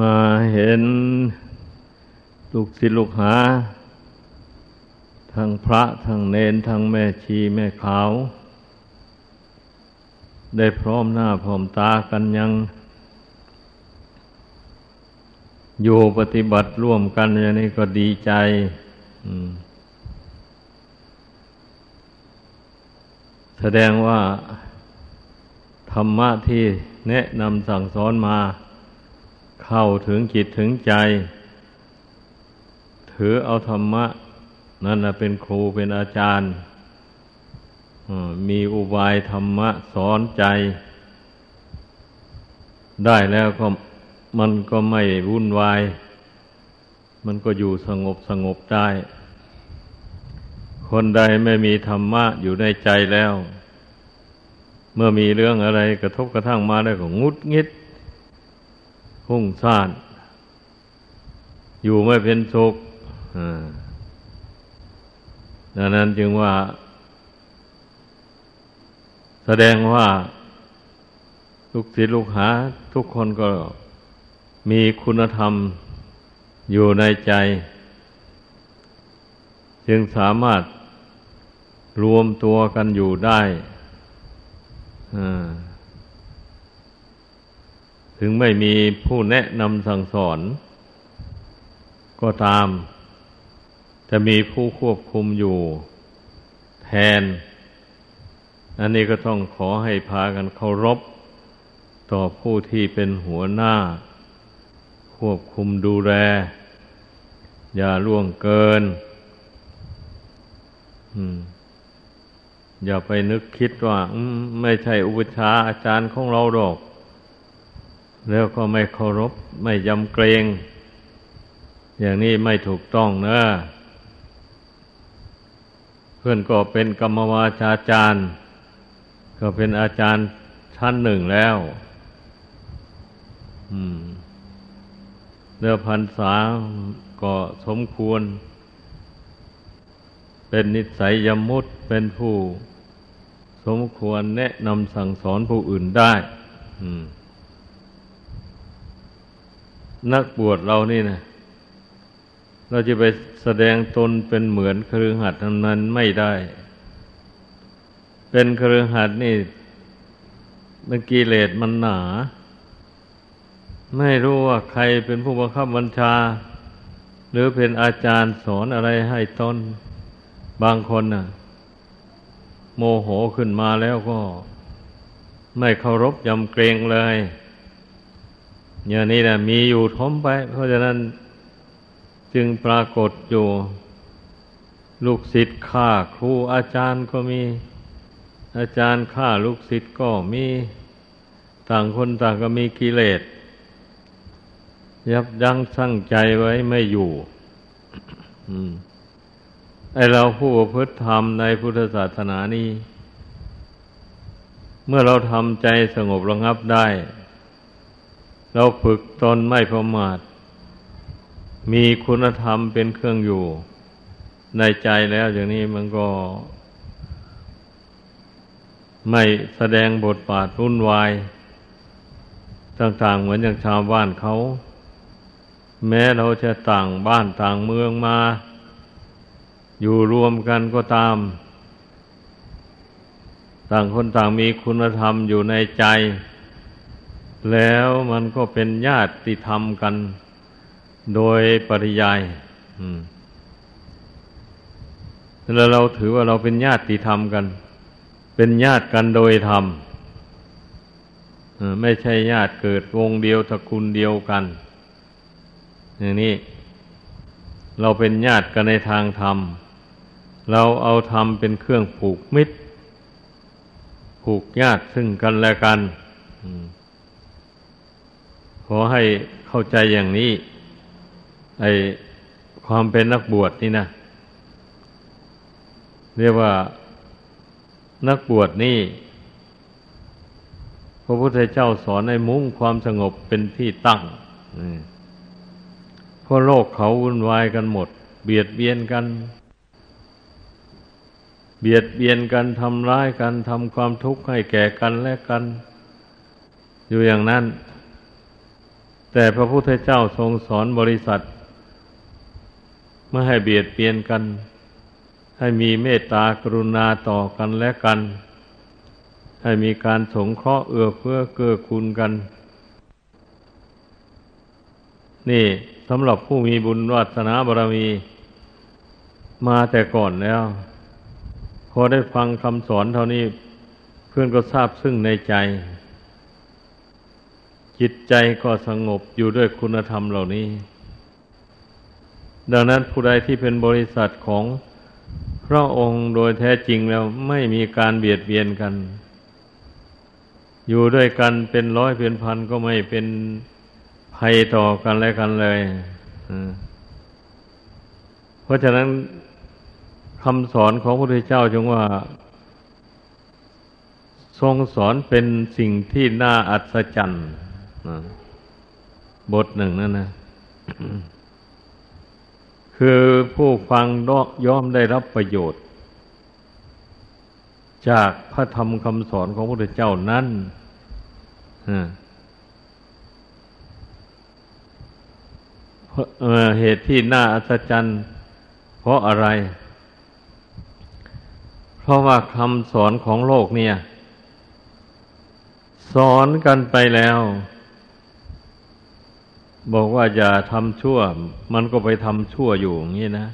มาเห็นลูกศิษย์ลูกหา ทั้งพระทั้งเนนทั้งแม่ชีแม่ขาว ได้พร้อมหน้าพร้อมตากันยัง อยู่ปฏิบัติร่วมกันอย่างนี้ก็ดีใจแสดงว่า ธรรมะที่แนะนำสั่งสอนมา เข้าถึงจิตถึงใจ ถือเอาธรรมะ นั่นเป็นครูเป็นอาจารย์มีอุบายธรรมะสอนใจ ได้แล้วก็มันก็ไม่วุ่นวาย มันก็อยู่สงบสงบได้ คนใดไม่มีธรรมะอยู่ในใจแล้ว เมื่อมีเรื่องอะไรกระทบกระทั่งมาได้ก็งุดงิด พุ่งซ่าน อยู่ไม่เป็นสุขดังนั้นจึงว่า แสดงว่า ลูกศิษย์ลูกหา ทุกคนก็มีคุณธรรมอยู่ในใจ จึงสามารถรวมตัวกันอยู่ได้ ถึงไม่มีผู้แนะนำสั่งสอน ก็ตาม จะมีผู้ควบคุมอยู่แทน อันนี้ก็ต้องขอให้พากันเคารพ ต่อผู้ที่เป็นหัวหน้า ควบคุมดูแล อย่าล่วงเกินอย่าไปนึกคิดว่าไม่ใช่อุปชาอาจารย์ของเราดอก แล้วก็ไม่เคารพไม่ยำเกรง อย่างนี้ไม่ถูกต้องนะเพื่อนก็เป็นกรรมวาจาจารย์ ก็เป็นอาจารย์ชั้นหนึ่งแล้วเรือพันษาก็สมควร เป็นนิสัยยมุตเป็นผู้ สมควรแนะนำสั่งสอนผู้อื่นได้ อืม นักบวชเรานี่นะเราจะไปแสดงตนเป็นเหมือนครือหัดนั้นไม่ได้ เป็นครือหัดนี่มันกิเลสมันหนา ไม่รู้ว่าใครเป็นผู้บังคับบัญชา หรือเป็นอาจารย์สอนอะไรให้ตนบางคนน่ะ โมโหขึ้นมาแล้วก็ ไม่เคารพยำเกรงเลย อย่างนี้นะมีอยู่ทมไป เพราะฉะนั้นจึงปรากฏอยู่ ลูกศิษย์ฆ่าครูอาจารย์ก็มี อาจารย์ฆ่าลูกศิษย์ก็มีต่างคนต่างก็มีกิเลส ยับยั้งชั่งใจไว้ไม่อยู่ไอเราผู้พุทธธรรมในพุทธศาสนานี้ เมื่อเราทำใจสงบระงับได้ เราฝึกตนไม่ประมาท มีคุณธรรมเป็นเครื่องอยู่ ในใจแล้วอย่างนี้มันก็ ไม่แสดงบทบาทรุ่นวาย ต่างๆเหมือนอย่างชาวบ้านเขา แม้เราจะต่างบ้านต่างเมืองมา อยู่รวมกันก็ตาม ต่างคนต่างมีคุณธรรมอยู่ในใจ แล้วมันก็เป็นญาติธรรมกัน โดยปริยายแล้วเราถือว่าเราเป็นญาติธรรมกัน เป็นญาติกันโดยธรรมไม่ใช่ญาติเกิดวงเดียวตระกูลเดียวกัน อย่างนี้ เราเป็นญาติกันในทางธรรม เราเอาธรรมเป็นเครื่องผูกมิตร ผูกญาติซึ่งกันและกัน อืม ขอให้เข้าใจอย่างนี้ ไอความเป็นนักบวชนี่นะ เรียกว่านักบวชนี่พระพุทธเจ้าสอนให้มุ่งความสงบเป็นที่ตั้งเพราะโลกเขาวุ่นวายกันหมด เบียดเบียนกัน เบียดเบียนกันทำร้ายกันทำความทุกข์ให้แก่กันและกัน อยู่อย่างนั้น แต่พระพุทธเจ้าทรงสอนบริษัทไม่ให้เบียดเบียนกัน ให้มีเมตตากรุณาต่อกันและกัน ให้มีการสงเคราะห์เอื้อเฟื้อเกื้อกูลกัน นี่สำหรับผู้มีบุญวัฒนาบารมี มาแต่ก่อนแล้ว พอได้ฟังคำสอนเท่านี้ เพื่อนก็ทราบซึ่งในใจ จิตใจก็สงบอยู่ด้วยคุณธรรมเหล่านี้ ดังนั้นผู้ใดที่เป็นบริษัทของพระองค์โดยแท้จริงแล้วไม่มีการเบียดเบียนกัน อยู่ด้วยกันเป็นร้อยเป็นพันก็ไม่เป็นภัยต่อกันและกันเลยเพราะฉะนั้นคำสอนของพระพุทธเจ้าจงว่า ทรงสอนเป็นสิ่งที่น่าอัศจรรย์ บทหนึ่งนั่นนะคือผู้ฟังย่อมได้รับประโยชน์ จากพระธรรมคำสอนของพระพุทธเจ้านั้นเหตุที่น่าอัศจรรย์เพราะอะไร เพราะว่าคำสอนของโลกเนี่ย สอนกันไปแล้ว บอกว่าอย่าทำชั่ว มันก็ไปทำชั่วอยู่อย่างนี้นะ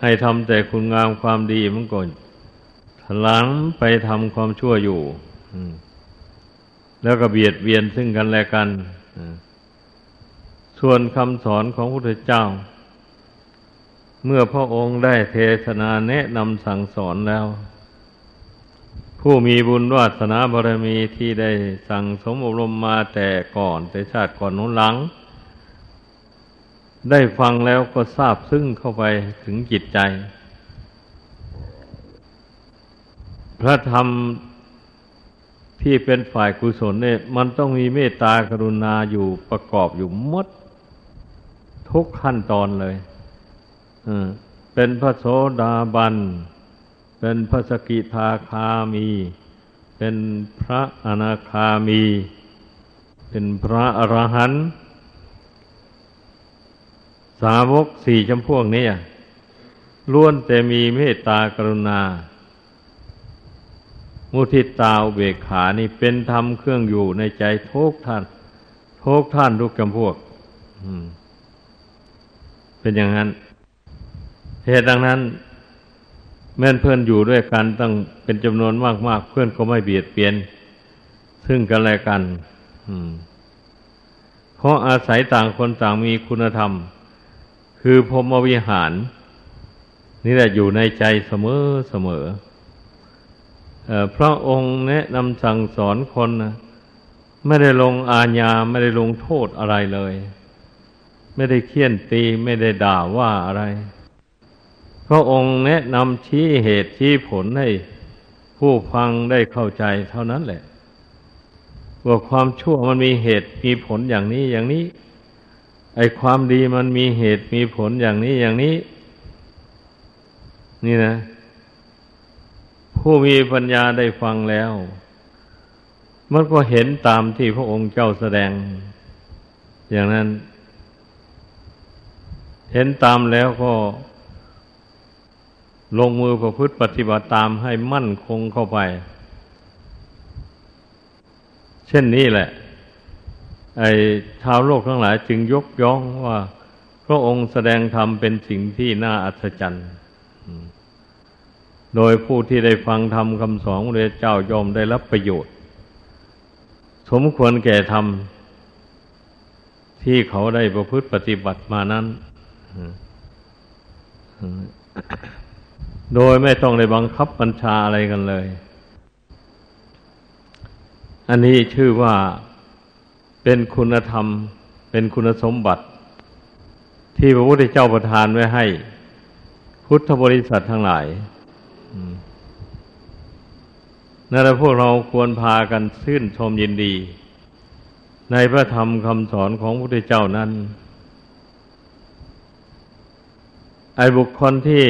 ให้ทำแต่คุณงามความดีมันก็หลังไปทำความชั่วอยู่แล้วก็เบียดเบียนซึ่งกันและกันส่วนคำสอนของพระพุทธเจ้า เมื่อพระองค์ได้เทศนาแนะนำสั่งสอนแล้ว ผู้มีบุญวาสนาบารมีที่ได้สั่งสมอบรมมาแต่ก่อนแต่ชาติก่อนนู้นหลัง ได้ฟังแล้วก็ทราบซึ้งเข้าไปถึงจิตใจ พระธรรมที่เป็นฝ่ายกุศลเนี่ยมันต้องมีเมตตากรุณาอยู่ประกอบอยู่มด ทุกขั้นตอนเลยเป็นพระโสดาบันเเป็นพระสกิทาคามี เป็นพระอนาคามี เป็นพระอรหันต์สาวกสี่จำพวกนี้ล้วนแต่มีเมตตากรุณา มุทิตาอุเบกขานี่เป็นธรรมเครื่องอยู่ในใจทุกท่านทุกท่านทุกจำพวกเป็นอย่างนั้น เหตุดังนั้น แม้นเพื่อนอยู่ด้วยกันตั้งเป็นจำนวนมากๆ เพื่อนก็ไม่เบียดเบียน ซึ่งกันและกันเพราะอาศัยต่างคนต่างมีคุณธรรม คือพรมวิหาร นี่แหละอยู่ในใจเสมอเสมอพระองค์แนะนำสั่งสอนคนนะไม่ได้ลงอาญาไม่ได้ลงโทษอะไรเลย ไม่ได้เคี่ยนตีไม่ได้ด่าว่าอะไร พระองค์แนะนำชี้เหตุชี้ผลให้ผู้ฟังได้เข้าใจเท่านั้นแหละว่าความชั่วมันมีเหตุมีผลอย่างนี้อย่างนี้ ไอความดีมันมีเหตุมีผลอย่างนี้อย่างนี้ นี่นะ ผู้มีปัญญาได้ฟังแล้ว มันก็เห็นตามที่พระองค์เจ้าแสดง อย่างนั้น เห็นตามแล้วก็ ลงมือประพฤติปฏิบัติตามให้มั่นคงเข้าไป เช่นนี้แหละ ไอ้ชาวโลกทั้งหลายจึงยกย่องว่า พระองค์แสดงธรรมเป็นสิ่งที่น่าอัศจรรย์ โดยผู้ที่ได้ฟังธรรมคำสอนพระเจ้ายอมได้รับประโยชน์ สมควรแก่ธรรมที่เขาได้ประพฤติปฏิบัติมานั้น โดยไม่ต้องได้บังคับบัญชาอะไรกันเลย อันนี้ชื่อว่าเป็นคุณธรรม เป็นคุณสมบัติ ที่พระพุทธเจ้าประทานไว้ให้ พุทธบริษัททั้งหลายนั่นแหละพวกเราควรพากันชื่นชมยินดี ในพระธรรมคำสอนของพระพุทธเจ้านั้น ไอ้บุคคลที่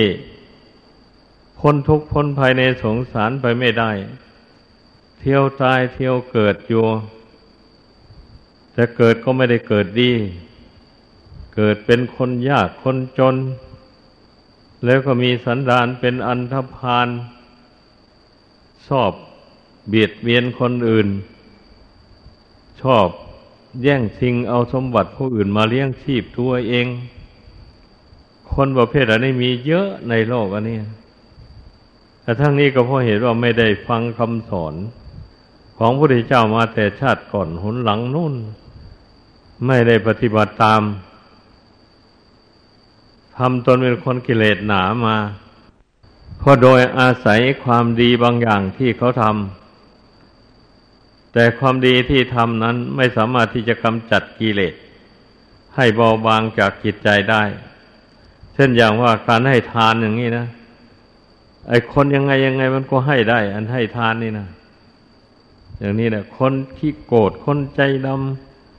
พ้นทุกข์พ้นภายในสงสารไปไม่ได้ เที่ยวตายเที่ยวเกิดอยู่ แต่เกิดก็ไม่ได้เกิดดี เกิดเป็นคนยากคนจน แล้วก็มีสันดานเป็นอันธพาลชอบเบียดเบียนคนอื่น ชอบแย่งชิงเอาสมบัติผู้อื่นมาเลี้ยงชีพตัวเอง คนประเภทอันนี้มีเยอะในโลกอันนี้ แต่ทั้งนี้ก็เพราะเหตุว่าไม่ได้ฟังคำสอน ของพระพุทธเจ้ามาแต่ชาติก่อนหนหลังนู่น ไม่ได้ปฏิบัติตามทำตนเป็นคนกิเลสหนามาเพราะโดยอาศัยความดีบางอย่างที่เขาทำแต่ความดีที่ทำนั้นไม่สามารถที่จะกำจัดกิเลสให้เบาบางจากจิตใจได้ เช่นอย่างว่าการให้ทานอย่างนี้นะ ไอ้คนยังไงยังไงมันก็ให้ได้ อันให้ทานนี่นะอย่างนี้แหละคนขี้โกรธคนใจด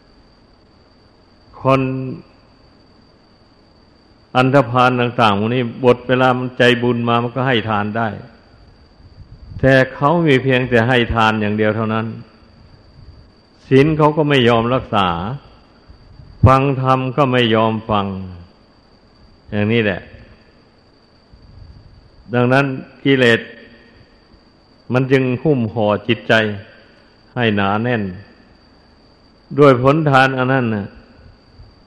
ำคนอันธพาลต่างๆพวกนี้บทเวลามันใจบุญมามันก็ให้ทานได้ แต่เขามีเพียงแต่ให้ทานอย่างเดียวเท่านั้นศีลเขาก็ไม่ยอมรักษา ฟังธรรมก็ไม่ยอมฟัง อย่างนี้แหละ ดังนั้นกิเลสมันจึงหุ้มห่อจิตใจให้หนาแน่น ด้วยผลทานอันนั้นนะ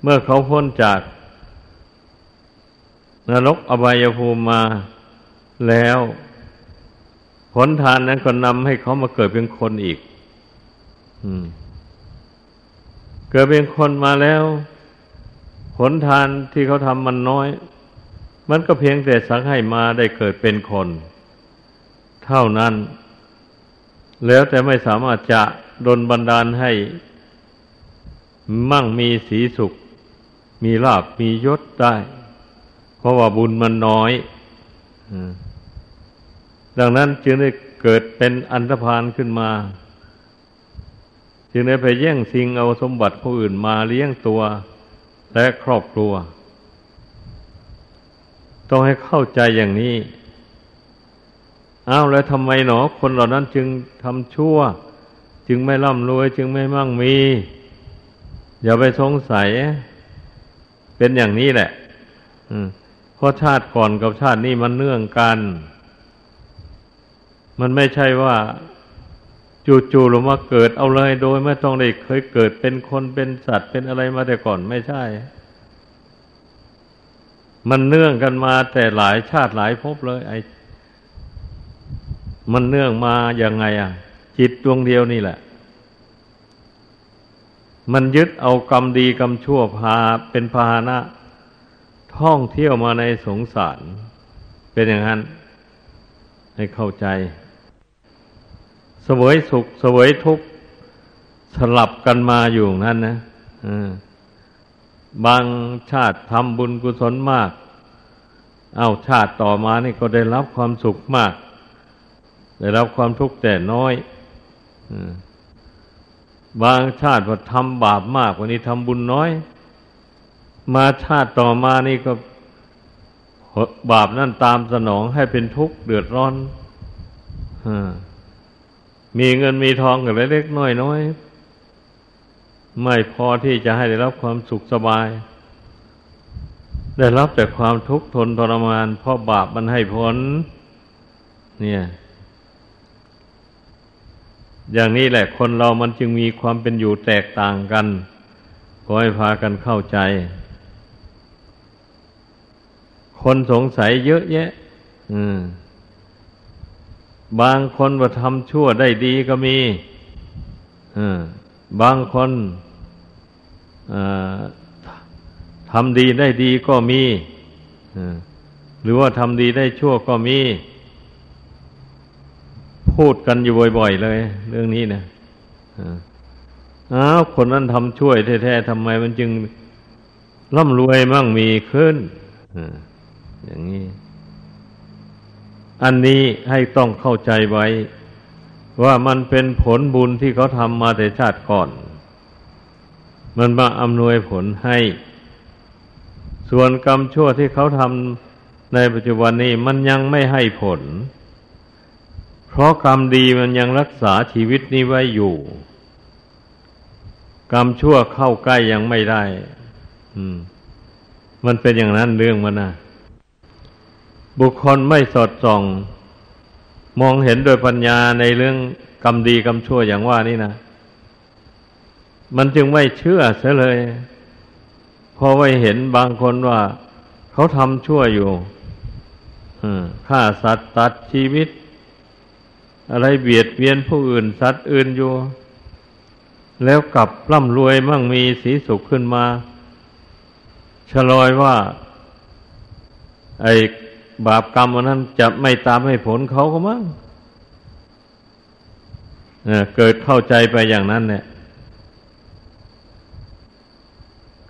เมื่อเขาพ้นจาก นรกอบายภูมิมาแล้ว ผลทานนั้นก็นำให้เขามาเกิดเป็นคนอีกเกิดเป็นคนมาแล้ว ผลทานที่เขาทำมันน้อย มันก็เพียงแต่สักให้มาได้เกิดเป็นคน เท่านั้น แล้วแต่ไม่สามารถจะดนบันดาลให้ มั่งมีสีสุข มีลาบมียศได้ เพราะว่าบุญมันน้อยดังนั้นจึงได้เกิดเป็นอันธพาลขึ้นมา จึงได้ไปแย่งชิงเอาสมบัติผู้อื่นมาเลี้ยงตัวและครอบครัว ต้องให้เข้าใจอย่างนี้อ้าวแล้วทำไมหนอ คนเหล่านั้นจึงทำชั่ว จึงไม่ร่ำรวย จึงไม่มั่งมี อย่าไปสงสัย เป็นอย่างนี้แหละอืมพราะชาติก่อนกับชาตินี้มันเนื่องกัน มันไม่ใช่ว่าจู่ๆหรือมาเกิดเอาเลยโดยไม่ต้องได้เคยเกิดเป็นคนเป็นสัตว์เป็นอะไรมาแต่ก่อนไม่ใช่ มันเนื่องกันมาแต่หลายชาติหลายภพเลย ไอ้มันเนื่องมาอย่างไงอะ จิตดวงเดียวนี่แหละ มันยึดเอากรรมดีกรรมชั่วพาเป็นพาหนะ ท่องเที่ยวมาในสงสาร เป็นอย่างนั้น ให้เข้าใจเสวยสุขเสวยทุกข์สลับกันมาอยู่นั่นนะอ่า บางชาติทำบุญกุศลมาก เอาชาติต่อมานี่ก็ได้รับความสุขมาก ได้รับความทุกข์แต่น้อยบางชาติพอทำบาปมากวันนี้ทำบุญน้อย มาชาติต่อมานี่ก็บาปนั่นตามสนองให้เป็นทุกข์เดือดร้อนมีเงินมีทองกันเล็กน้อยน้อย ไม่พอที่จะให้ได้รับความสุขสบาย ได้รับแต่ความทุกข์ทนทรมาน เพราะบาปมันให้ผล เนี่ย อย่างนี้แหละคนเรามันจึงมีความเป็นอยู่แตกต่างกันขอให้พากันเข้าใจ คนสงสัยเยอะแยะ อืมบางคนว่าทำชั่วได้ดีก็มี อืม บางคนทำดีได้ดีก็มีหรือว่าทำดีได้ชั่วก็มี พูดกันอยู่บ่อยๆเลย เรื่องนี้นะอ้าวคนนั้นทำช่วยแท้ๆทำไมมันจึงร่ำรวยมั่งมีขึ้นอย่างนี้ อันนี้ให้ต้องเข้าใจไว้ ว่ามันเป็นผลบุญที่เขาทำมาแต่ชาติก่อน มันมาอำนวยผลให้ ส่วนกรรมชั่วที่เขาทำในปัจจุบันนี้มันยังไม่ให้ผล เพราะกรรมดีมันยังรักษาชีวิตนี้ไว้อยู่ กรรมชั่วเข้าใกล้ยังไม่ได้ อืม มันเป็นอย่างนั้นเรื่องมันนะบุคคลไม่สอดส่อง มองเห็นโดยปัญญาในเรื่องกรรมดีกรรมชั่วอย่างว่านี่นะมันจึงไม่เชื่อเสียเลยพอไปเห็นบางคนว่า เขาทำชั่วอยู่ฆ่าสัตว์ตัดชีวิต อะไรเบียดเบียนผู้อื่น สัตว์อื่นอยู่ แล้วกลับร่ำรวยมั่งมีสีสุขขึ้นมา ชลอยว่า ไอ้ บาปกรรมวันนั้นจะไม่ตามให้ผลเขาก็มั้งเกิดเข้าใจไปอย่างนั้นเนี่ย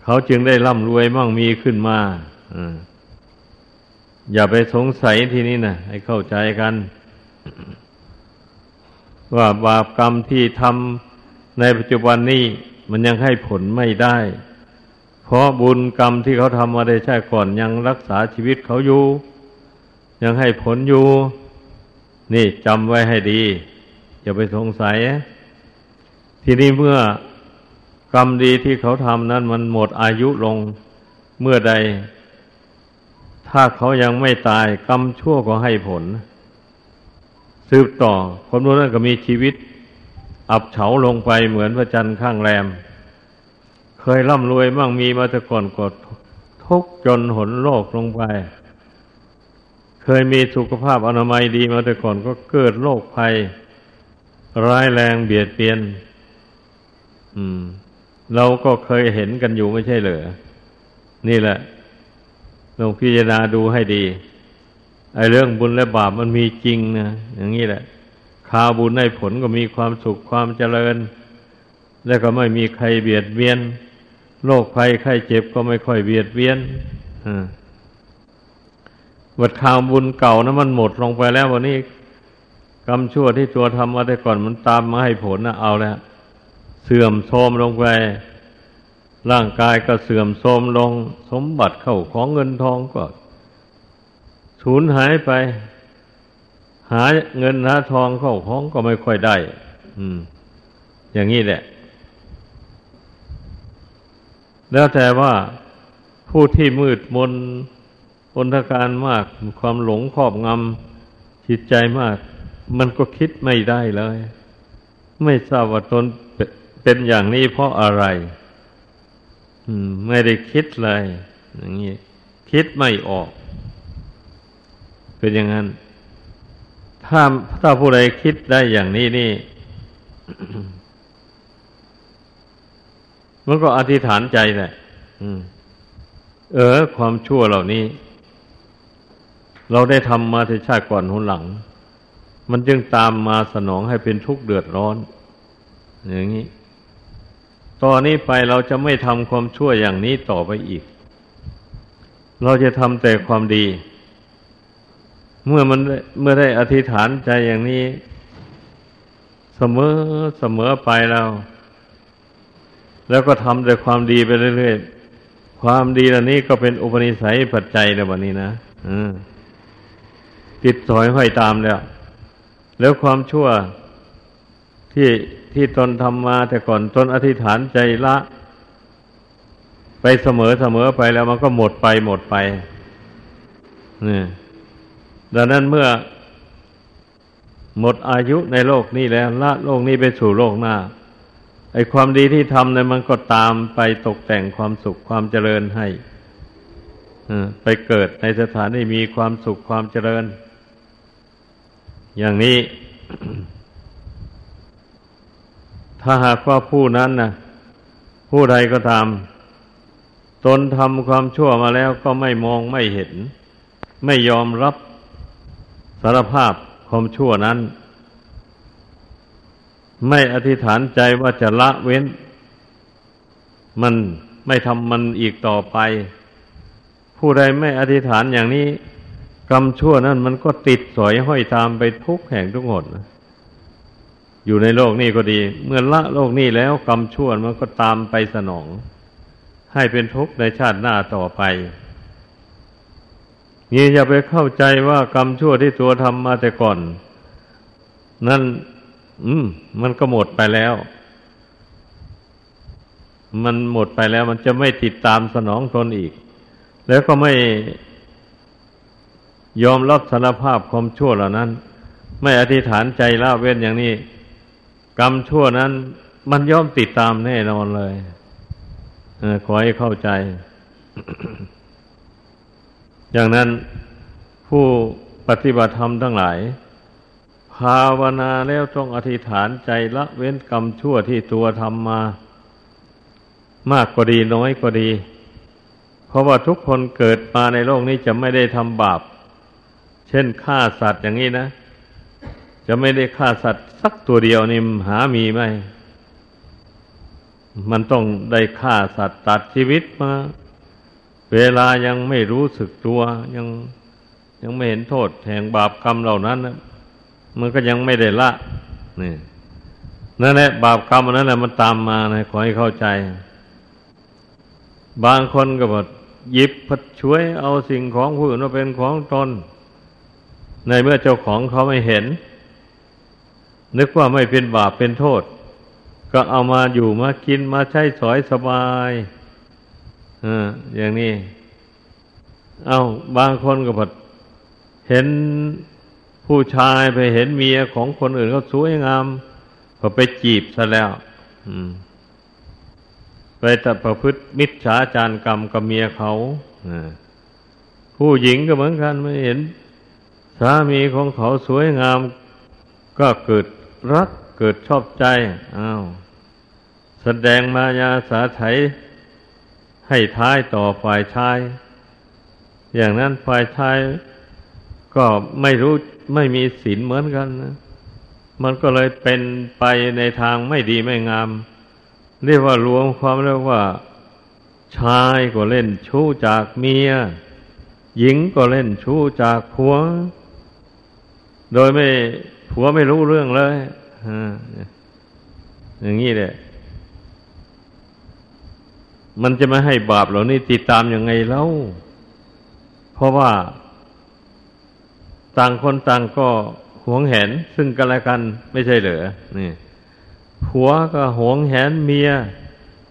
เขาจึงได้ร่ำรวยมั่งมีขึ้นมาอย่าไปสงสัยทีนี้นะให้เข้าใจกัน ว่าบาปกรรมที่ทำในปัจจุบันนี้มันยังให้ผลไม่ได้ เพราะบุญกรรมที่เขาทำมาได้ใช่ก่อนยังรักษาชีวิตเขาอยู่ ยังให้ผลอยู่ นี่จำไว้ให้ดี อย่าไปสงสัย ทีนี้เมื่อกรรมดีที่เขาทำนั้นมันหมดอายุลงเมื่อใด ถ้าเขายังไม่ตายกรรมชั่วก็ให้ผล สืบต่อคนพวกนั้นก็มีชีวิต อับเฉาลงไปเหมือนพระจันทร์ข้างแรม เคยร่ำรวยมั่งมีมาแต่ก่อนกดทุกจนหนโลกลงไป เคยมีสุขภาพอนามัยดีมาแต่ก่อนก็เกิดโรคภัย ร้ายแรงเบียดเบียน อืม เราก็เคยเห็นกันอยู่ไม่ใช่เหรอ นี่แหละลองพิจารณาดูให้ดี ไอ้เรื่องบุญและบาปมันมีจริงนะอย่างนี้แหละข่าวบุญในผลก็มีความสุขความเจริญ แล้วก็ไม่มีใครเบียดเบียนโรคภัยไข้เจ็บก็ไม่ค่อยเบียดเบียน วัดข่าวบุญเก่านะมันหมดลงไปแล้ววันนี้กรรมชั่วที่ตัวทำมาแต่ก่อนมันตามมาให้ผลนะเอาแล้วเสื่อมโทรมลงไป ร่างกายก็เสื่อมโทรมลง สมบัติเข้าของเงินทองก็สูญหายไป หาเงินหาทองเข้าของก็ไม่ค่อยได้ อืม อย่างนี้แหละ แล้วแต่ว่าผู้ที่มืดมน อนทการมาก ความหลงครอบงำจิตใจมาก มันก็คิดไม่ได้เลย ไม่ทราบว่าตนเป็นอย่างนี้เพราะอะไรไม่ได้คิดเลย อย่างนี้คิดไม่ออก เป็นอย่างนั้น ถ้าถ้าผู้ใดคิดได้อย่างนี้นี่ มันก็อธิษฐานใจแหละเออ ความชั่วเหล่านี้ เราได้ทำมาในชาติก่อนหนหลัง มันจึงตามมาสนองให้เป็นทุกข์เดือดร้อน อย่างนี้ตอนนี้ไปเราจะไม่ทำความชั่วอย่างนี้ต่อไปอีก เราจะทำแต่ความดี เมื่อมันเมื่อได้อธิษฐานใจอย่างนี้ เสมอเสมอไปแล้ว แล้วก็ทำแต่ความดีไปเรื่อยๆ ความดีเหล่านี้ก็เป็นอุปนิสัยปัจจัยในวันนี้นะอืม ติดสอยห้อยตามแล้ว แล้วความชั่วที่ที่ตนทำมาแต่ก่อนตนอธิษฐานใจละ ไปเสมอเสมอไปแล้วมันก็หมดไปหมดไปนี่ดังนั้นเมื่อหมดอายุในโลกนี้แล้ว ละโลกนี้ไปสู่โลกหน้าไอ้ความดีที่ทำเนี่ยมันก็ตามไปตกแต่งความสุขความเจริญให้ไปเกิดในสถานที่มีความสุขความเจริญ อย่างนี้ ถ้าหากว่าผู้นั้นนะผู้ใดก็ตาม ตนทำความชั่วมาแล้วก็ไม่มองไม่เห็น ไม่ยอมรับสารภาพความชั่วนั้น ไม่อธิษฐานใจว่าจะละเว้น มันไม่ทำมันอีกต่อไป ผู้ใดไม่อธิษฐานอย่างนี้ กรรมชั่วนั้นมันก็ติดสอยห้อยตามไปทุกแห่งทุกหนนะอยู่ในโลกนี้ก็ดี เมื่อละโลกนี้แล้วกรรมชั่วมันก็ตามไปสนอง ให้เป็นทุกข์ในชาติหน้าต่อไปนี่อย่าไปเข้าใจว่ากรรมชั่วที่ตัวทำมาแต่ก่อน นั่น อืม มันก็หมดไปแล้ว มันหมดไปแล้ว มันจะไม่ติดตามสนองตนอีก แล้วก็ไม่ ยอมรับสารภาพความชั่วเหล่านั้น ไม่อธิษฐานใจละเว้นอย่างนี้ กรรมชั่วนั้น มันย่อมติดตามแน่นอนเลยอขอให้เข้าใจ อย่างนั้นผู้ปฏิบัติธรรมทั้งหลาย ภาวนาแล้วต้องอธิษฐานใจละเว้นกรรมชั่วที่ตัวทำมา มากก็ดีน้อยก็ดี เพราะว่าทุกคนเกิดมาในโลกนี้จะไม่ได้ทำบาป เช่นฆ่าสัตว์อย่างนี้นะ จะไม่ได้ฆ่าสัตว์สักตัวเดียวนี่หามีไหม มันต้องได้ฆ่าสัตว์ตัดชีวิตมา เวลายังไม่รู้สึกตัว ยังยังไม่เห็นโทษแห่งบาปกรรมเหล่านั้นนะมันก็ยังไม่ได้ละนี่นั่นแหละบาปกรรมนั้นแหละมันตามมานะขอให้เข้าใจ บางคนก็บอกหยิบพัดช่วยเอาสิ่งของผู้อื่นมาเป็นของตน ในเมื่อเจ้าของเขาไม่เห็น นึกว่าไม่เป็นบาปเป็นโทษ ก็เอามาอยู่มากินมาใช้สอยสบายอ่าอย่างนี้ เอาบางคนก็ผัดเห็นผู้ชายไปเห็นเมียของคนอื่นเขาสวยงามพอไปจีบซะแล้วไปแต่ประพฤติมิจฉาจารกรรมกับเมียเขาผู้หญิงก็เหมือนกันไม่เห็น สามีของเขาสวยงาม ก็เกิดรักเกิดชอบใจอ้าวแสดงมายาสาไถให้ท้ายต่อฝ่ายชาย อย่างนั้นฝ่ายชายก็ไม่รู้ไม่มีศีลเหมือนกันนะมันก็เลยเป็นไปในทางไม่ดีไม่งาม เรียกว่ารวมความเรียกว่า ชายก็เล่นชู้จากเมีย หญิงก็เล่นชู้จากผัว โดยไม่ผัวไม่รู้เรื่องเลยอย่างนี้แหละ มันจะไม่ให้บาปเหล่านี้ติดตามยังไงเล่า เพราะว่า ต่างคนต่างก็หวงแหน ซึ่งกันและกันไม่ใช่เหรอ นี่ผัวก็หวงแหนเมีย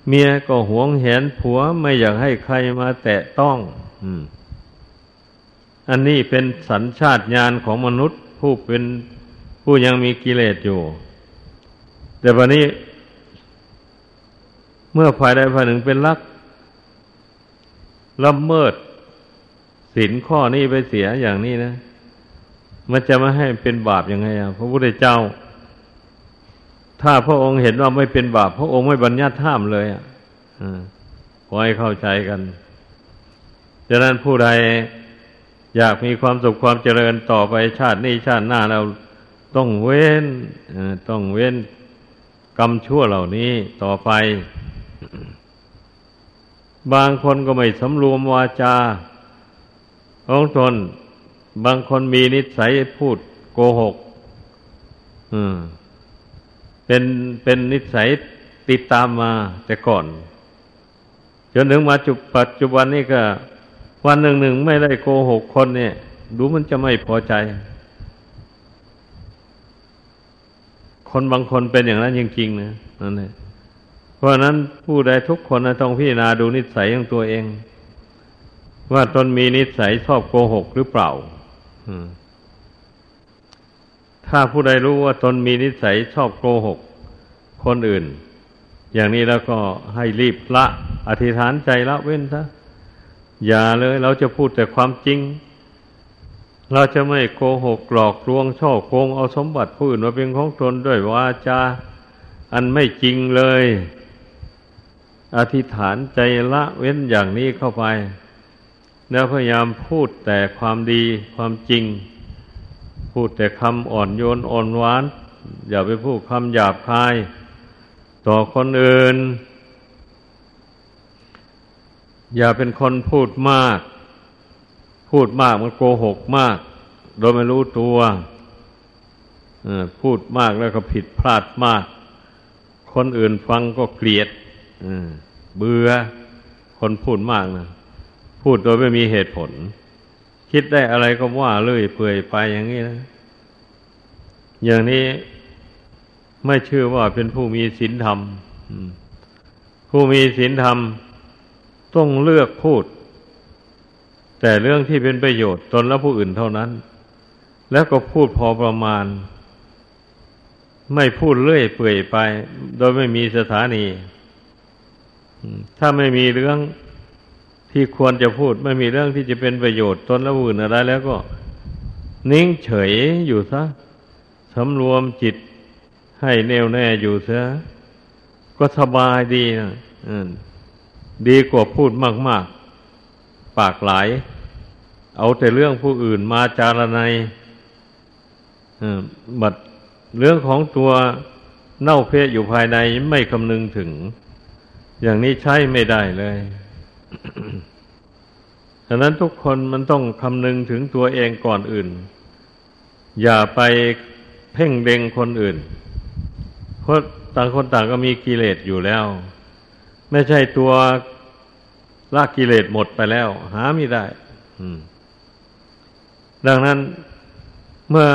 เมียก็หวงแหนผัวไม่อยากให้ใครมาแตะต้อง อืม อันนี้เป็นสัญชาตญาณของมนุษย์ ผู้เป็นผู้ยังมีกิเลสอยู่ แต่วันนี้ เมื่อฝ่ายใดฝ่ายหนึ่งเป็นลักละเมิดสินข้อนี้ไปเสียอย่างนี้นะ มันจะมาให้เป็นบาปยังไงอะพระพุทธเจ้า ถ้าพระองค์เห็นว่าไม่เป็นบาป พระองค์ไม่บัญญัติห้ามเลยอะขอให้เข้าใจกันดังนั้นผู้ใด อยากมีความสุขความเจริญต่อไปชาตินี้ชาติหน้าเราต้องเว้นต้องเว้นกรรมชั่วเหล่านี้ต่อไป บางคนก็ไม่สำรวมวาจาของตนบางคนมีนิสัยพูดโกหกเป็นเป็นนิสัยติดตามมาแต่ก่อน จนถึงมาจุปัจจุบันนี้ก็ วันหนึ่งหนึ่งไม่ได้โกหกคนเนี่ย ดูมันจะไม่พอใจ คนบางคนเป็นอย่างนั้นจริงๆนะนั่นเองเพราะนั้นผู้ใดทุกคนนะต้องพิจารณาดูนิสัยของตัวเอง ว่าตนมีนิสัยชอบโกหกหรือเปล่าถ้าผู้ใดรู้ว่าตนมีนิสัยชอบโกหก คนอื่น อย่างนี้แล้วก็ให้รีบละ อธิษฐานใจละเว้นซะ อย่าเลย เราจะพูดแต่ความจริง เราจะไม่โกหกหลอกลวงช่อโกงเอาสมบัติผู้อื่นมาเป็นของตนด้วยวาจาอันไม่จริงเลย อธิษฐานใจละเว้นอย่างนี้เข้าไป แล้วพยายามพูดแต่ความดีความจริง พูดแต่คำอ่อนโยนอ่อนหวาน อย่าไปพูดคำหยาบคาย ต่อคนอื่น อย่าเป็นคนพูดมาก พูดมากมันโกหกมาก โดยไม่รู้ตัวพูดมากแล้วก็ผิดพลาดมาก คนอื่นฟังก็เกลียดเบื่อ คนพูดมากนะพูดโดยไม่มีเหตุผล คิดได้อะไรก็ว่าเลื่อยเปื่อยไปอย่างนี้นะ อย่างนี้ไม่ชื่อว่าเป็นผู้มีศีลธรรม ผู้มีศีลธรรม ต้องเลือกพูด แต่เรื่องที่เป็นประโยชน์ตนและผู้อื่นเท่านั้น แล้วก็พูดพอประมาณ ไม่พูดเลื่อยเปื่อยไป โดยไม่มีสถานี ถ้าไม่มีเรื่องที่ควรจะพูด ไม่มีเรื่องที่จะเป็นประโยชน์ตนและผู้อื่นอะไร แล้วก็ นิ่งเฉยอยู่ซะสำรวมจิตให้แน่วแน่อยู่ซะก็สบายดีนะ ดีกว่าพูดมาก ๆ ปากหลาย เอาแต่เรื่องผู้อื่นมาจารณัยบัดเรื่องของตัวเน่าเพะอยู่ภายในไม่คำนึงถึง อย่างนี้ใช้ไม่ได้เลยฉะนั้นทุกคนมันต้องคำนึงถึงตัวเองก่อนอื่น อย่าไปเพ่งเด็งคนอื่น เพราะต่างคนต่างก็มีกิเลสอยู่แล้ว ไม่ใช่ตัว ลากกิเลสหมดไปแล้ว หาไม่ได้ดังนั้นเมื่อ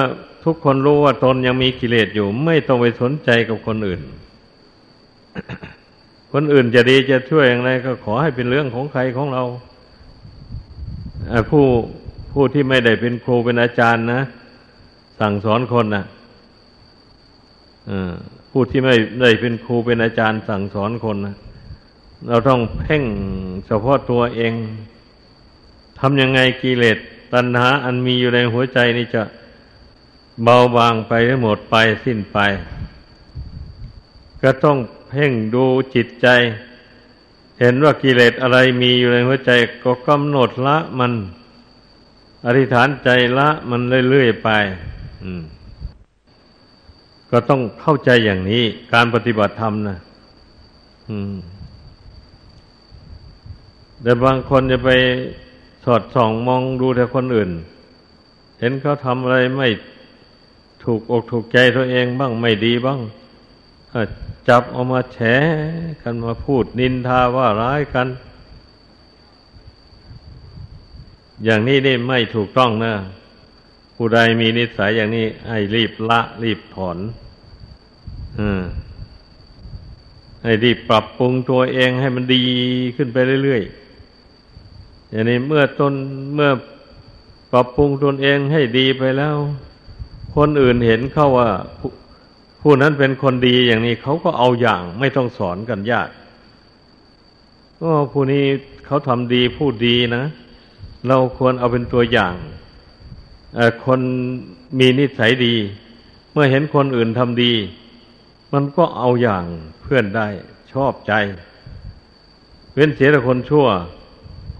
ทุกคนรู้ว่าตนยังมีกิเลสอยู่ ไม่ต้องไปสนใจกับคนอื่น คนอื่นจะดีจะช่วยอย่างไร ก็ขอให้เป็นเรื่องของใครของเราผู้ผู้ที่ไม่ได้เป็นครูเป็นอาจารย์นะ สั่งสอนคนนะผู้ที่ไม่ได้เป็นครูเป็นอาจารย์สั่งสอนคนนะ เราต้องเพ่งเฉพาะตัวเองทำยังไงกิเลสตัณหาอันมีอยู่ในหัวใจนี่จะเบาบางไปหมดไปสิ้นไป ก็ต้องเพ่งดูจิตใจ เห็นว่ากิเลสอะไรมีอยู่ในหัวใจ ก็กำหนดละมัน อธิษฐานใจละมันเรื่อยๆไปก็ต้องเข้าใจอย่างนี้ การปฏิบัติธรรมนะอืม แต่บางคนจะไปสอดส่องมองดูแต่คนอื่น เห็นเขาทำอะไรไม่ถูกอกถูกใจตัวเองบ้างไม่ดีบ้างจับเอามาแฉกันมาพูดนินทาว่าร้ายกัน อย่างนี้นี่ไม่ถูกต้องนะผู้ใดมีนิสัยอย่างนี้ ให้รีบละ รีบถอนอให้รีบปรับปรุงตัวเองให้มันดีขึ้นไปเรื่อยๆ อย่างนี้เมื่อตนเมื่อปรับปรุงตนเองให้ดีไปแล้ว คนอื่นเห็นเข้าว่าผู้นั้นเป็นคนดีอย่างนี้เขาก็เอาอย่างไม่ต้องสอนกันยากก็ผู้นี้เขาทำดีพูดดีนะ เราควรเอาเป็นตัวอย่างคนมีนิสัยดี เมื่อเห็นคนอื่นทำดี มันก็เอาอย่างเพื่อนได้ชอบใจ เว้นเสียแต่คนชั่ว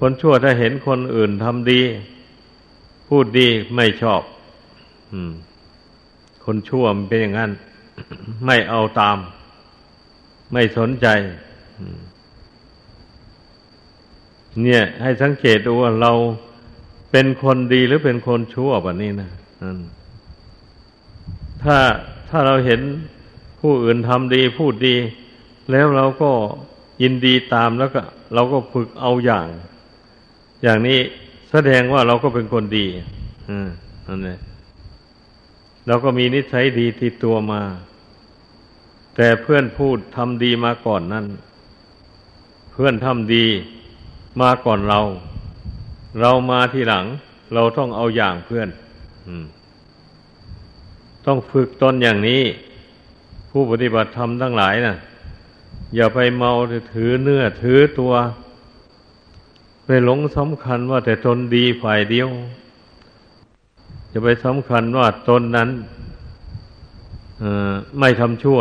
คนชั่วถ้าเห็นคนอื่นทำดี พูดดีไม่ชอบคนชั่วมันเป็นอย่างนั้น ไม่เอาตาม ไม่สนใจเนี่ย ให้สังเกตดูว่าเราเป็นคนดีหรือเป็นคนชั่วแบบนี้นะถ้าถ้าเราเห็นผู้อื่นทำดีพูดดี แล้วเราก็ยินดีตามแล้วก็ เราก็ฝึกเอาอย่าง อย่างนี้แสดงว่าเราก็เป็นคนดีอืมนั่นเองเราก็มีนิสัยดีติดตัวมา แต่เพื่อนพูดทำดีมาก่อนนั้น เพื่อนทำดีมาก่อนเรา เรามาทีหลัง เราต้องเอาอย่างเพื่อนต้องฝึกตนอย่างนี้ ผู้ปฏิบัติธรรมทั้งหลายนะ่ะ อย่าไปเมาถือเนื้อถือตัว ไปหลงสำคัญว่าแต่ตนดีฝ่ายเดียว จะไปสำคัญว่าตนนั้นไม่ทำชั่ว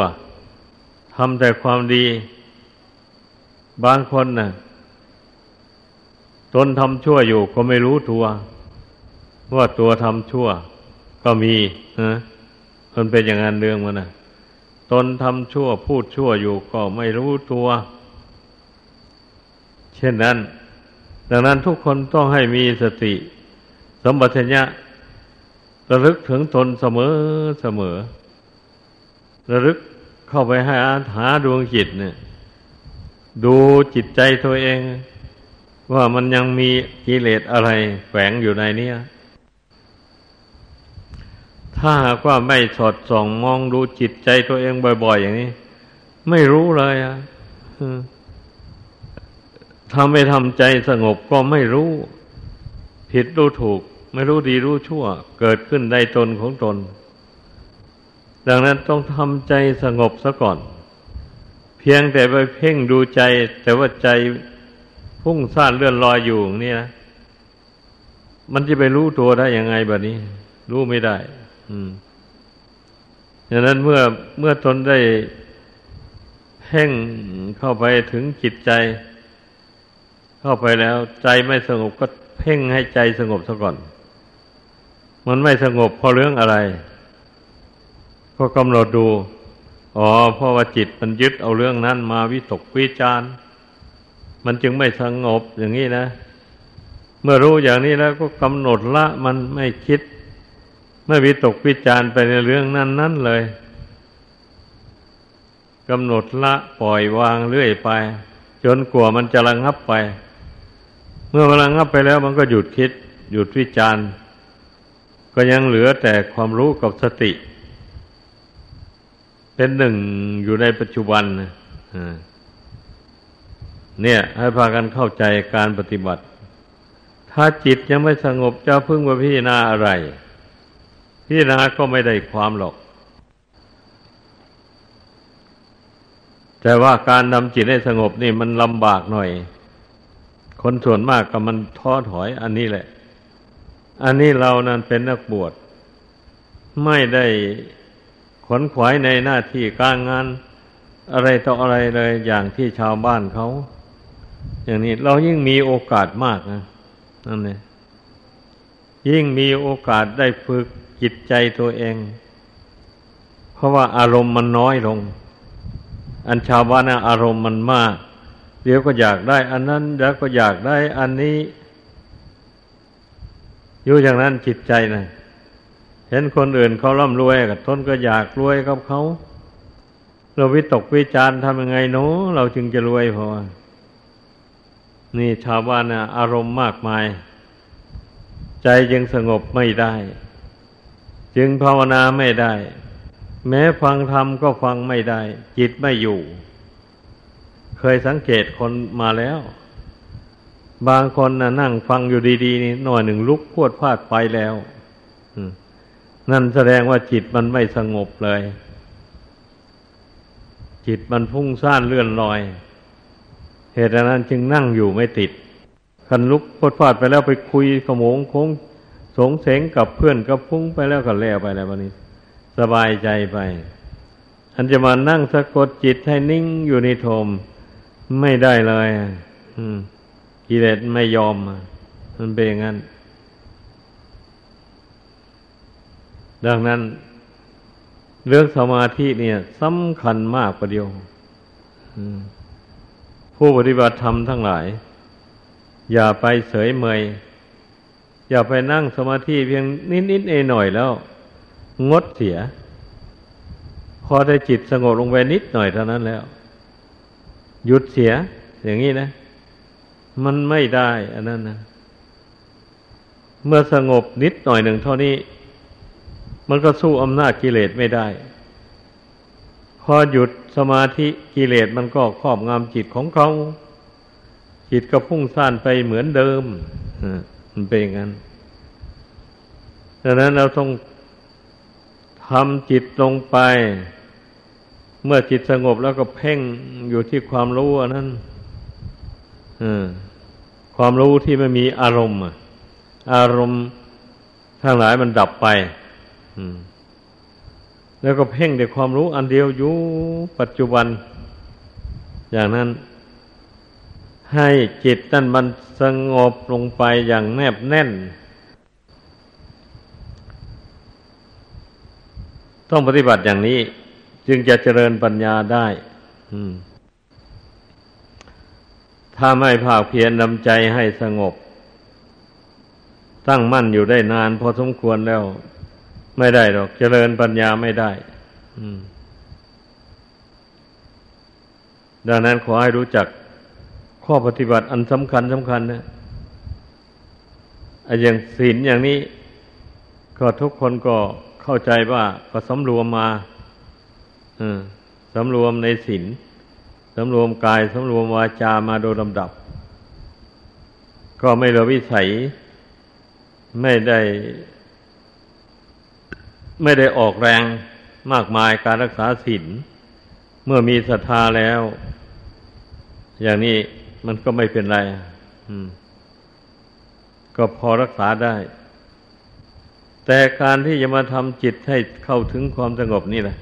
ทำแต่ความดี บางคนนะ่ะ ตนทำชั่วอยู่ก็ไม่รู้ตัว ว่าตัวทำชั่ว ก็มีนะมันเป็นอย่างนั้นเรื่องมันนะตนทำชั่วพูดชั่วอยู่ก็ไม่รู้ตัว เช่นนั้น ดังนั้นทุกคนต้องให้มีสติ สมบัติญะระลึกถึงตนเสมอเสมอ ระลึกเข้าไปให้อาหาดวงจิตเนี่ย ดูจิตใจตัวเอง ว่ามันยังมีกิเลสอะไรแฝงอยู่ในนี้ถ้าหากว่าไม่สอดส่องมองดูจิตใจตัวเองบ่อย ๆ อย่างนี้ ไม่รู้เลยอะ ทำไม่ทำใจสงบก็ไม่รู้ ผิดรู้ถูก ไม่รู้ดีรู้ชั่ว เกิดขึ้นในตนของตน ดังนั้นต้องทำใจสงบซะก่อน เพียงแต่ไปเพ่งดูใจ แต่ว่าใจพุ่งซ่านเลื่อนลอยอยู่นี่นะมันจะไปรู้ตัวได้ยังไงแบบนี้ รู้ไม่ได้ อืมดังนั้นเมื่อเมื่อตนได้เพ่งเข้าไปถึงจิตใจ เข้าไปแล้ว ใจไม่สงบก็เพ่งให้ใจสงบซะก่อน มันไม่สงบเพราะเรื่องอะไร ก็กำหนดดู อ๋อเพราะว่าจิตมันยึดเอาเรื่องนั้นมาวิตกวิจารมันจึงไม่สงบอย่างนี้นะ เมื่อรู้อย่างนี้แล้วก็กำหนดละมันไม่คิด ไม่วิตกวิจารไปในเรื่องนั้นนั้นเลยกำหนดละปล่อยวางเรื่อยไป จนกลัวมันจะระงับไป มื่อมันระงับไปแล้วมันก็หยุดคิด หยุดวิจารณ์ ก็ยังเหลือแต่ความรู้กับสติ เป็นหนึ่งอยู่ในปัจจุบันเนี่ย ให้พากันเข้าใจการปฏิบัติ ถ้าจิตยังไม่สงบจะพึ่งว่าพิจารณาอะไร พิจารณาก็ไม่ได้ความหรอก แต่ว่าการนำจิตให้สงบนี่มันลำบากหน่อย คนส่วนมากก็มันท้อถอยอันนี้แหละ อันนี้เรานั้นเป็นนักบวชไม่ได้ขนขวายในหน้าที่การงาน อะไรต่ออะไรเลยอย่างที่ชาวบ้านเขา อย่างนี้เรายิ่งมีโอกาสมากนะนั่นเองยิ่งมีโอกาสได้ฝึกจิตใจตัวเอง เพราะว่าอารมณ์มันน้อยลง อันชาวบ้านอารมณ์มันมาก เดี๋ยวก็อยากได้อันนั้นเดี๋ยวก็อยากได้อันนี้อยู่อย่างนั้นจิตใจนะเห็นคนอื่นเขาร่ำรวยกับทนก็อยากรวยกับเขาเราวิตกวิจารทำยังไงเนาะเราจึงจะรวยพอนี่ชาวบ้านนะอารมณ์มากมาย ใจจึงสงบไม่ได้ จึงภาวนาไม่ได้ แม้ฟังธรรมก็ฟังไม่ได้ จิตไม่อยู่ เคยสังเกตคนมาแล้ว บางคนนะนั่งฟังอยู่ดีๆนี่หน่อยหนึ่งลุกพวดพลาดไปแล้วนั่นแสดงว่าจิตมันไม่สงบเลย จิตมันพุ่งซ่านเลื่อนลอย เหตุนั้นจึงนั่งอยู่ไม่ติดคันลุกพวดพลาดไปแล้วไปคุยขโมงค้งสงเสงกับเพื่อนกับพุ่งไปแล้วก็แล้วไปแล้ววันนี้ สบายใจไป อันจะมานั่งสะกดจิตให้นิ่งอยู่ในโทม ไม่ได้เลยกิเลสไม่ยอม มันเป็นอย่างนั้น ดังนั้น เรื่องสมาธิเนี่ยสำคัญมากประเดียวผู้ปฏิบัติธรรมทั้งหลาย อย่าไปเสยเมย อย่าไปนั่งสมาธิเพียงนิดๆหน่อยแล้ว งดเสีย พอได้จิตสงบลงไปนิดหน่อยเท่านั้นแล้ว หยุดเสีย อย่างนี้นะ มันไม่ได้อันนั้นนะเมื่อสงบนิดหน่อยหนึ่งเท่านี้ มันก็สู้อำนาจกิเลสไม่ได้ พอหยุดสมาธิกิเลสมันก็ครอบงำจิตของเขาจิตก็พุ่งซ่านไปเหมือนเดิมมันเป็นอย่างนั้นดังนั้นเราต้องทำจิตลงไป เมื่อจิตสงบแล้วก็เพ่งอยู่ที่ความรู้อันนั้นความรู้ที่ไม่มีอารมณ์อารมณ์ทั้งหลายมันดับไปแล้วก็เพ่งแต่ความรู้อันเดียวอยู่ปัจจุบัน อย่างนั้น ให้จิตนั่นมันสงบลงไปอย่างแนบแน่น ต้องปฏิบัติอย่างนี้ จึงจะเจริญปัญญาได้ถ้าไม่ภาคเพียรนำใจให้สงบ ตั้งมั่นอยู่ได้นานพอสมควรแล้ว ไม่ได้หรอก เจริญปัญญาไม่ได้ดังนั้นขอให้รู้จักข้อปฏิบัติอันสำคัญสำคัญนะอย่างศีลอย่างนี้ ก็ทุกคนก็เข้าใจว่าก็สำรวมมา สำรวมในศีลสำรวมกายสำรวมวาจามาโดยลำดับ ก็ไม่เหลือวิสัย ไม่ได้ไม่ได้ออกแรงมากมายการรักษาศีลเมื่อมีศรัทธาแล้ว อย่างนี้มันก็ไม่เป็นไรก็พอรักษาได้ แต่การที่จะมาทำจิตให้เข้าถึงความสงบนี่แหละ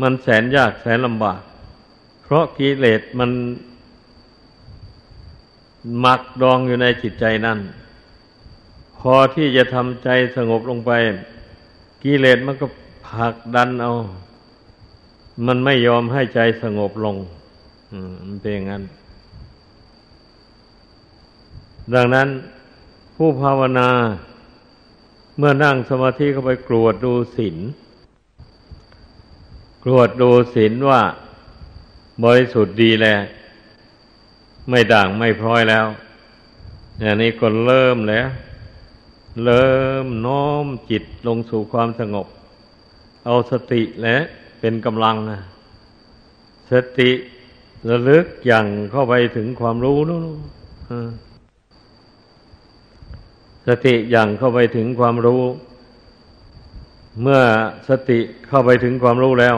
มันแสนยากแสนลำบาก เพราะกิเลสมันหมักดองอยู่ในจิตใจนั่น พอที่จะทำใจสงบลงไป กิเลสมันก็ผลักดันเอา มันไม่ยอมให้ใจสงบลงอืมมันเป็นอย่างนั้น ดังนั้นผู้ภาวนาเมื่อนั่งสมาธิเข้าไปกรวดดูศีล กรวดดูศีลว่าบริสุทธิ์ดีแล้ว ไม่ด่างไม่พร้อยแล้ว อย่างนี้ก็เริ่มแล้ว เริ่มน้อมจิตลงสู่ความสงบ เอาสติและเป็นกำลังนะสติระลึกอย่างเข้าไปถึงความรู้นู้นสติอย่างเข้าไปถึงความรู้ เมื่อสติเข้าไปถึงความรู้แล้ว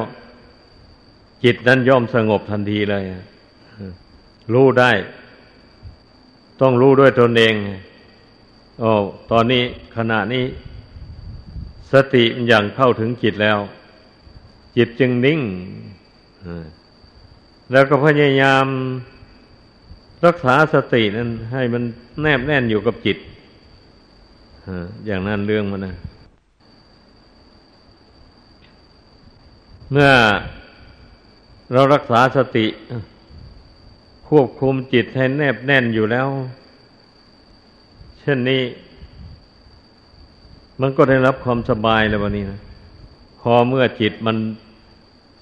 จิตนั้นย่อมสงบทันทีเลย รู้ได้ ต้องรู้ด้วยตนเองโอ้ตอนนี้ขณะนี้ สติอย่างเข้าถึงจิตแล้ว จิตจึงนิ่งแล้วก็พยายามรักษาสตินั้นให้มันแนบแน่นอยู่กับจิตอย่างนั้นเรื่องมันนะ เมื่อเรารักษาสติ ควบคุมจิตให้แนบแน่นอยู่แล้ว เช่นนี้ มันก็ได้รับความสบายแล้ววันนี้นะพอเมื่อจิตมัน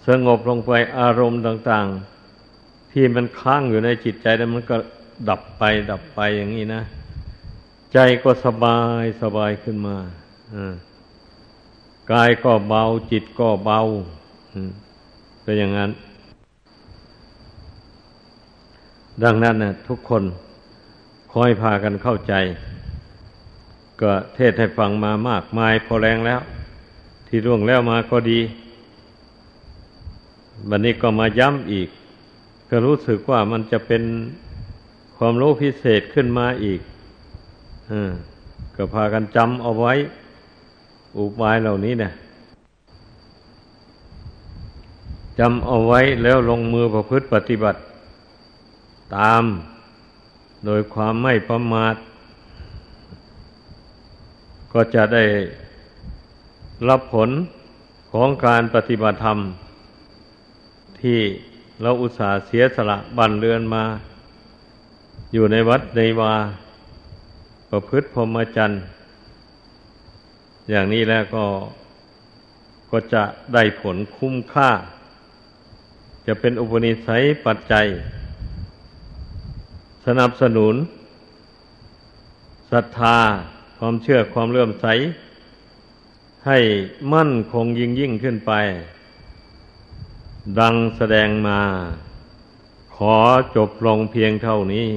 สงบลงไปอารมณ์ต่าง ๆ ที่มันค้างอยู่ในจิตใจแล้วมันก็ดับไป ดับไปอย่างนี้นะใจก็สบายสบายขึ้นมาอ่ากายก็เบาจิตก็เบา เป็นอย่างนั้น ดังนั้นนะทุกคนคอยพากันเข้าใจ ก็เทศให้ฟังมามากมายพอแรงแล้ว ที่ร่วงแล้วมาก็ดีบันนี้ก็มาย้ำอีก ก็รู้สึกว่ามันจะเป็นความรู้พิเศษขึ้นมาอีกอก็พากันจำเอาไว้ อุบายเหล่านี้เนี่ย จำเอาไว้แล้วลงมือประพฤติปฏิบัติ ตามโดยความไม่ประมาท ก็จะได้รับผลของการปฏิบัติธรรม ที่เราอุตส่าห์เสียสละบันเรือนมา อยู่ในวัดในวา ประพฤติพรหมจรรย์ อย่างนี้แล้วก็ก็จะได้ผลคุ้มค่า จะเป็นอุปนิสัยปัจจัย สนับสนุนศรัทธาความเชื่อความเลื่อมใส ให้มั่นคงยิ่งยิ่งขึ้นไป ดังแสดงมา ขอจบลงเพียงเท่านี้